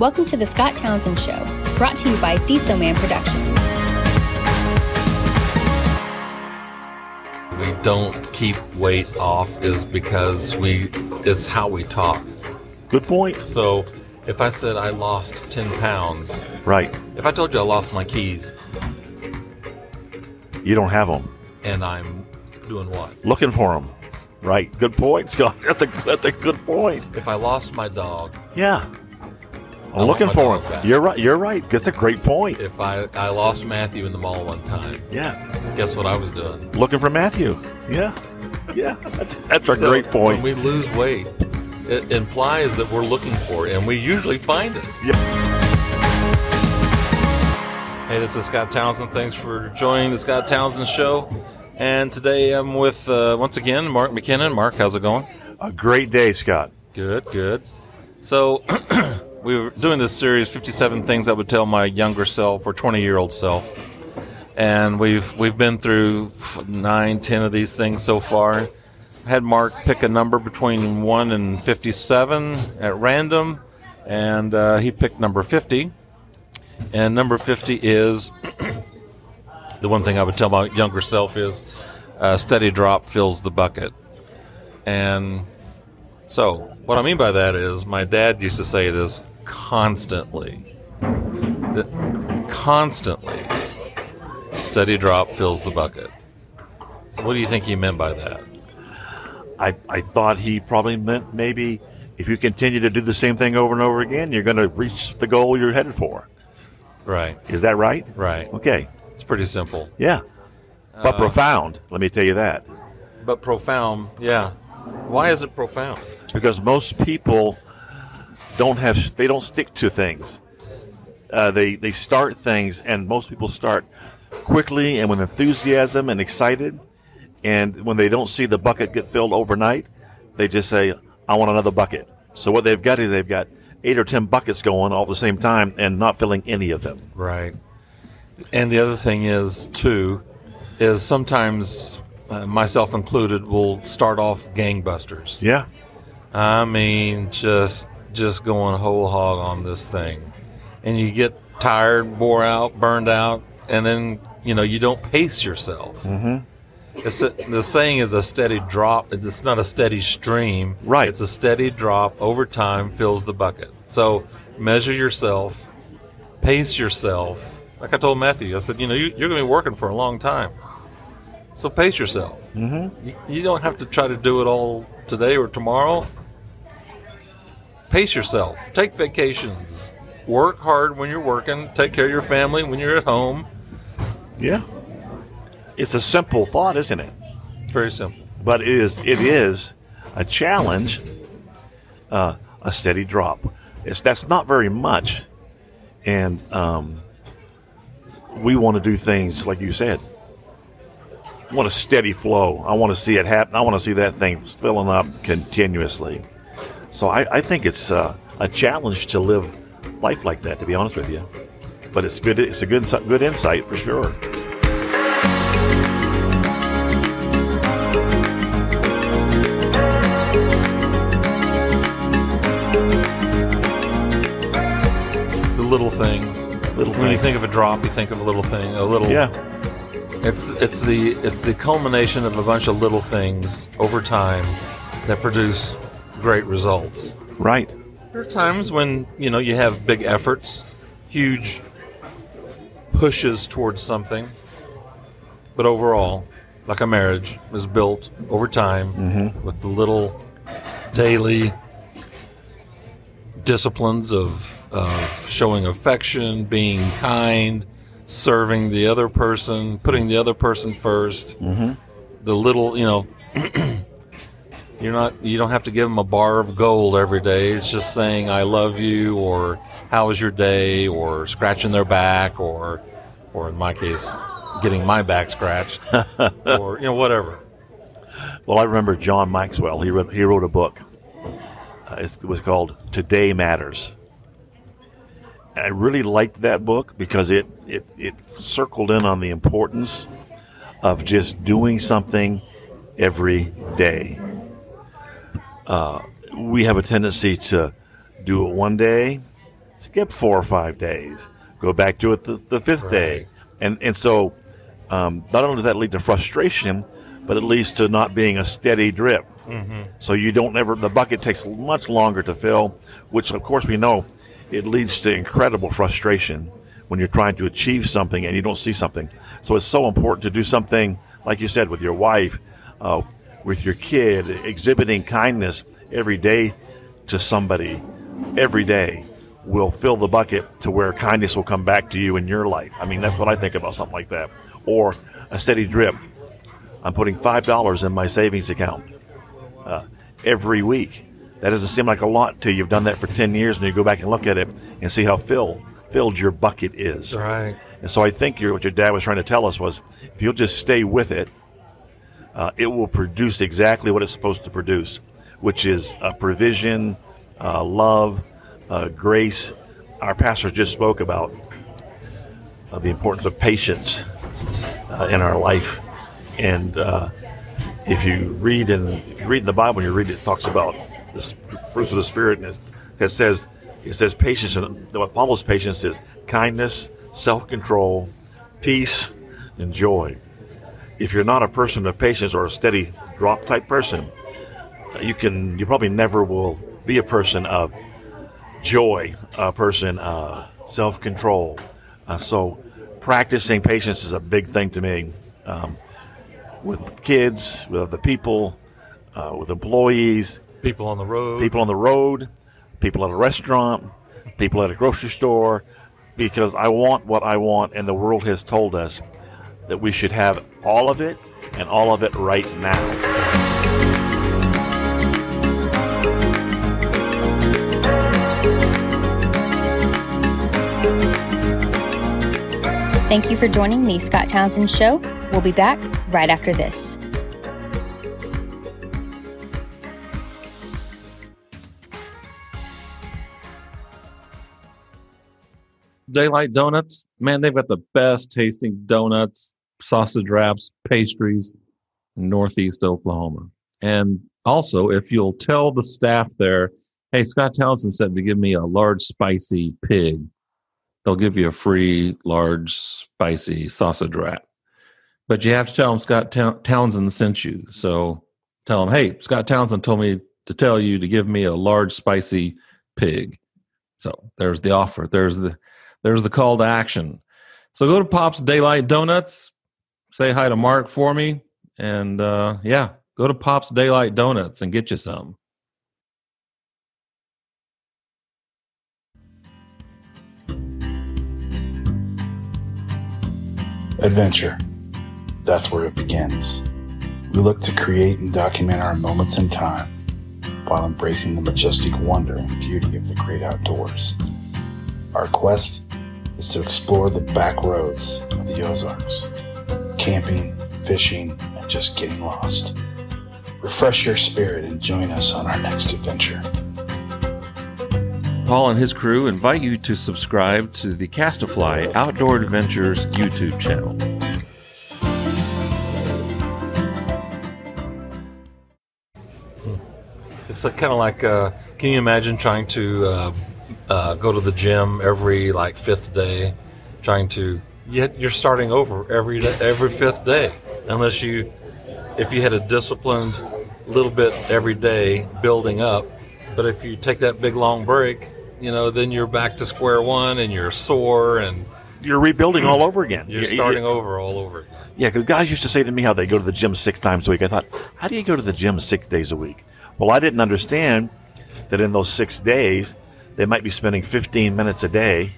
Welcome to the Scott Townsend Show, brought to you by Dietzo Man Productions. we don't keep weight off is because we it's how we talk. Good point. So if I said I lost ten pounds, Right. if I told you I lost my keys You don't have them. and I'm doing what? Looking for them. Right. Good point, Scott. That's a that's a good point. If I lost my dog, Yeah. I'm want looking for dog them. back. You're right. You're right. That's a great point. if I I lost Matthew in the mall one time, Yeah. guess what I was doing? Looking for Matthew. Yeah. Yeah. That's, that's a So great point. When we lose weight, it implies that we're looking for it, and we usually find it. Yep. Hey, this is Scott Townsend. Thanks for joining the Scott Townsend Show. And today I'm with, uh, once again, Mark McKinnon. Mark, how's it going? a great day, Scott. Good, good. So, we were doing this series, 57 Things I Would Tell My Younger Self or 20 year old self. And we've we've been through nine, ten of these things so far. I had Mark pick a number between 1 and 57 at random, and uh, he picked number 50. And number 50 is the one thing I would tell my younger self is a steady drop fills the bucket. And so, what I mean by that is my dad used to say this constantly. That constantly, steady drop fills the bucket. So what do you think he meant by that? I, I thought he probably meant maybe if you continue to do the same thing over and over again, you're going to reach the goal you're headed for. Right, Is that right? right. Okay. It's pretty simple, Yeah. Uh, But profound, let me tell you that. but profound. Yeah. Why is it profound? because most people don't have they don't stick to things. Uh, they they start things, and most people start quickly and with enthusiasm and excited. And when they don't see the bucket get filled overnight, they just say, "I want another bucket." So what they've got is they've got eight or ten buckets going all at the same time and not filling any of them. Right. And the other thing is, too, is sometimes, uh, myself included, will start off gangbusters. Yeah, I mean, just just going whole hog on this thing, and you get tired, wore out, burned out, and then you know you don't pace yourself. Mm-hmm. It's a, the saying is a steady drop. It's not a steady stream. Right. It's a steady drop over time fills the bucket. So measure yourself, pace yourself. Like I told Matthew, I said, you know, you, you're going to be working for a long time. So pace yourself. Mm-hmm. You, you don't have to try to do it all today or tomorrow. Pace yourself. Take vacations. Work hard when you're working. Take care of your family when you're at home. yeah. It's a simple thought, isn't it? Very simple. but it is it is a challenge, uh, a steady drop. It's that's not very much, and um, we want to do things like you said. I want a steady flow. I want to see it happen. I want to see that thing filling up continuously. So I, I think it's uh, a challenge to live life like that. To be honest with you, but it's good. It's a good good insight for sure. It's the little things. Little when you think of a drop, you think of a little thing. A little. Yeah, It's it's the it's the culmination of a bunch of little things over time that produce great results. right. There are times when you know you have big efforts, huge pushes towards something, but overall, like a marriage, is built over time mm-hmm. with the little daily disciplines of, of showing affection, being kind, serving the other person, putting the other person 1st mm-hmm. The little, you know, you're not you don't have to give them a bar of gold every day. It's just saying I love you or how was your day or scratching their back or or in my case getting my back scratched or you know whatever. Well, I remember John Maxwell. He wrote, he wrote a book. Uh, it's- it was called Today Matters. I really liked that book because it, it, it circled in on the importance of just doing something every day. Uh, we have a tendency to do it one day skip four or five days, go back to it the, the fifth Right. day, and and so um, not only does that lead to frustration, but it leads to not being a steady drip. So you don't ever the bucket takes much longer to fill, which of course we know it leads to incredible frustration when you're trying to achieve something and you don't see something. So it's so important to do something like you said with your wife, uh, with your kid, exhibiting kindness every day to somebody every day will fill the bucket to where kindness will come back to you in your life. I mean, that's what I think about something like that. Or a steady drip. I'm putting five dollars in my savings account uh, every week. That doesn't seem like a lot to you. You've done that for ten years, and you go back and look at it and see how filled filled your bucket is. Right. And so I think your, what your dad was trying to tell us was, if you'll just stay with it, uh, it will produce exactly what it's supposed to produce, which is uh, provision, uh, love, uh, grace. Our pastor just spoke about uh, the importance of patience in our life, and if you read in if you read in the Bible, and you read it, it talks about the fruits of the Spirit, and it says it says patience, and what follows patience is kindness, self control, peace, and joy. If you're not a person of patience or a steady drop type person, you can you probably never will be a person of joy, a person of self control. Uh, so practicing patience is a big thing to me. Um, with kids, with other people, uh, with employees, People on the road. people on the road, people at a restaurant, people at a grocery store, because I want what I want, and the world has told us that we should have all of it and all of it right now. Thank you for joining the Scott Townsend Show. We'll be back right after this. Daylight Donuts, man, they've got the best tasting donuts, sausage wraps, pastries Northeast Oklahoma. And also, if you'll tell the staff there, hey, Scott Townsend said to give me a large spicy pig, they'll give you a free large spicy sausage wrap. But you have to tell them Scott Tow- Townsend sent you. So tell them, hey, Scott Townsend told me to tell you to give me a large spicy pig. So there's the offer. There's the there's the call to action. So go to Pop's Daylight Donuts, say hi to Mark for me, and uh, yeah, go to Pop's Daylight Donuts and get you some. Adventure. That's where it begins. We look to create and document our moments in time while embracing the majestic wonder and beauty of the great outdoors. Our quest is to explore the back roads of the Ozarks, camping, fishing, and just getting lost. Refresh your spirit and join us on our next adventure. Paul and his crew invite you to subscribe to the Castafly Outdoor Adventures YouTube channel. It's kind of like, uh, can you imagine trying to uh, uh, go to the gym every like fifth day, trying to yet you're starting over every day, every fifth day, unless you, if you had a disciplined little bit every day building up, but if you take that big long break, you know, then you're back to square one and you're sore and You're rebuilding all over again. you're You- you- starting over all over. again. Yeah, because guys used to say to me how they go to the gym six times a week. I thought, how do you go to the gym six days a week? Well, I didn't understand that in those six days, they might be spending 15 minutes a day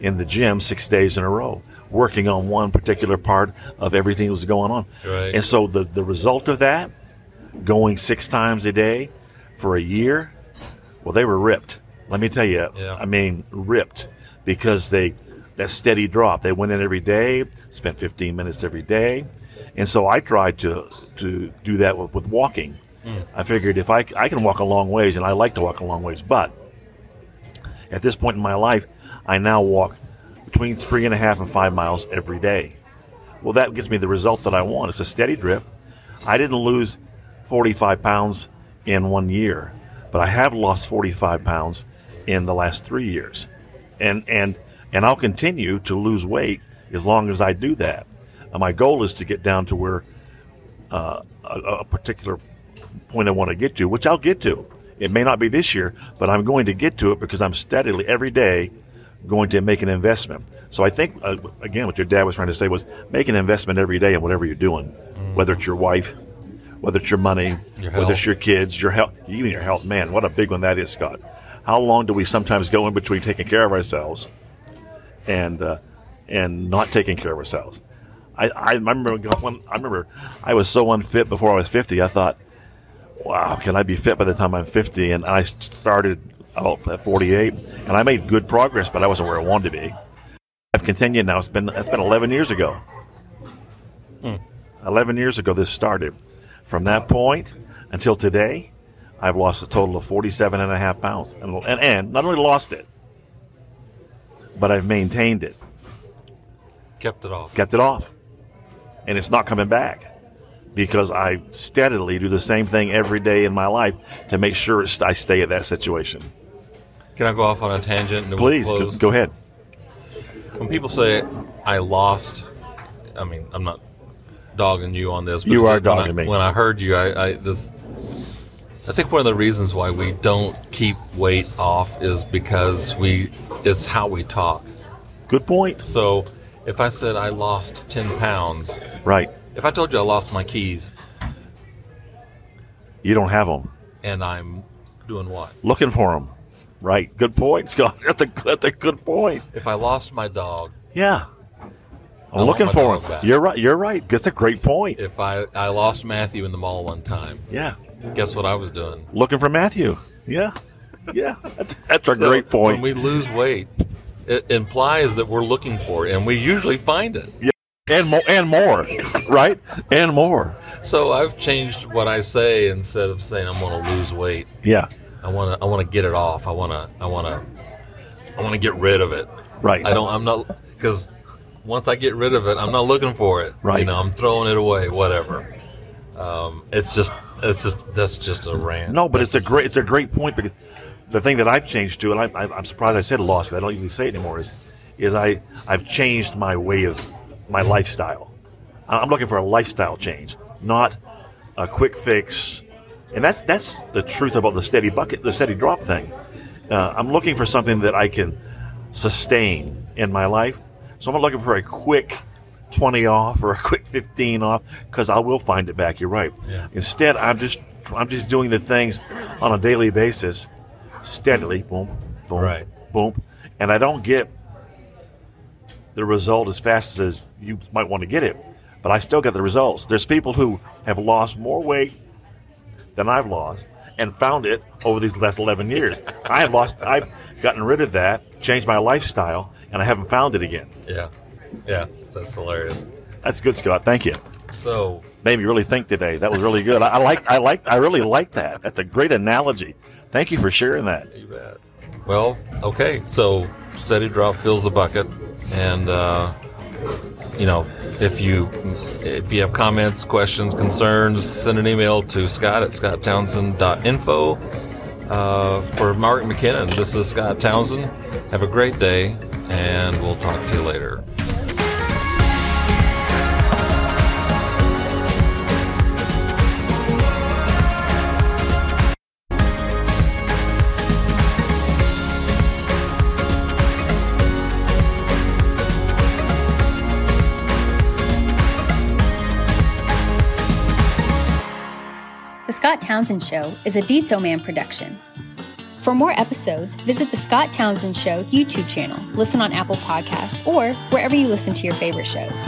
in the gym six days in a row, working on one particular part of everything that was going on. Right. And so the, the result of that, going six times a day for a year, well, they were ripped. Let me tell you, Yeah. I mean, ripped because they that steady drop. They went in every day, spent 15 minutes every day, and so I tried to to do that with, with walking. Hmm. I figured if I I can walk a long ways, and I like to walk a long ways, but at this point in my life, I now walk between three and a half and five miles every day. Well, that gives me the result that I want. It's a steady drip. I didn't lose 45 pounds in one year, but I have lost 45 pounds in the last three years. and and and I'll continue to lose weight as long as I do that. Uh, my goal is to get down to where uh, a, a particular point I want to get to, which I'll get to. It may not be this year, but I'm going to get to it because I'm steadily every day going to make an investment. So I think uh, again, what your dad was trying to say was make an investment every day in whatever you're doing, whether it's your wife, whether it's your money, Your whether it's your kids, your health, even your health. Man, what a big one that is, Scott. How long do we sometimes go in between taking care of ourselves and uh, and not taking care of ourselves? I, I remember when I remember I was so unfit before I was 50. I thought, wow, can I be fit by the time I'm 50? And I started about at 48, and I made good progress, but I wasn't where I wanted to be. I've continued now. It's been it's been 11 years ago. Hmm. 11 years ago this started. From that point until today, I've lost a total of 47 and a half pounds. And, and, and not only lost it, but I've maintained it, Kept it off. kept it off. And it's not coming back because I steadily do the same thing every day in my life to make sure I stay at that situation. Can I go off on a tangent? And Please, we'll go, go ahead. When people say I lost, I mean I'm not dogging you on this. But You are when dogging I, me. When I heard you, I, I this. I think one of the reasons why we don't keep weight off is because we it's how we talk. Good point. So if I said I lost ten pounds, Right. if I told you I lost my keys You don't have them. and I'm doing what? Looking for them. Right. Good point, Scott. That's a, that's a good point. If I lost my dog, Yeah. I'm looking for him. back. You're right. You're right. That's a great point. if I I lost Matthew in the mall one time, Yeah. guess what I was doing? Looking for Matthew. Yeah. Yeah. That's, that's a So great point. When we lose weight, it implies that we're looking for it, and we usually find it. Yeah. And more. And more. right. And more. So I've changed what I say instead of saying I'm going to lose weight. Yeah. I want to I want to get it off. I want to I want to I want to get rid of it. Right. I don't. I'm not because once I get rid of it, I'm not looking for it. Right. You know, I'm throwing it away. Whatever. Um, it's just it's just that's just a rant. No, but That's it's a great. It's a great point because the thing that I've changed to, and I, I, I'm surprised I said lost. 'cause I don't usually say it anymore. Is is I I've changed my way of my lifestyle. I'm looking for a lifestyle change, not a quick fix. And that's that's the truth about the steady bucket, the steady drop thing. Uh, I'm looking for something that I can sustain in my life. So I'm not looking for a quick 20 off or a quick 15 off because I will find it back. You're right. Yeah. Instead, I'm just I'm just doing the things on a daily basis, steadily, boom, boom, Right. boom, and I don't get the result as fast as you might want to get it, but I still get the results. There's people who have lost more weight than I've lost and found it over these last 11 years. I have lost, I've gotten rid of that, changed my lifestyle, and I haven't found it again. Yeah, yeah. That's hilarious. That's good, Scott. Thank you. So Made me really think today. That was really good. I, I like, I like, I really like that. That's a great analogy. Thank you for sharing that. You bet. Well, okay. So steady drop fills the bucket, and uh, you know, if you if you have comments, questions, concerns, send an email to Scott at scotttownsend.info. Uh, for Mark McKinnon, this is Scott Townsend. Have a great day, and we'll talk to you later. The Scott Townsend Show is a Dietzo Man production. For more episodes, visit the Scott Townsend Show YouTube channel, listen on Apple Podcasts, or wherever you listen to your favorite shows.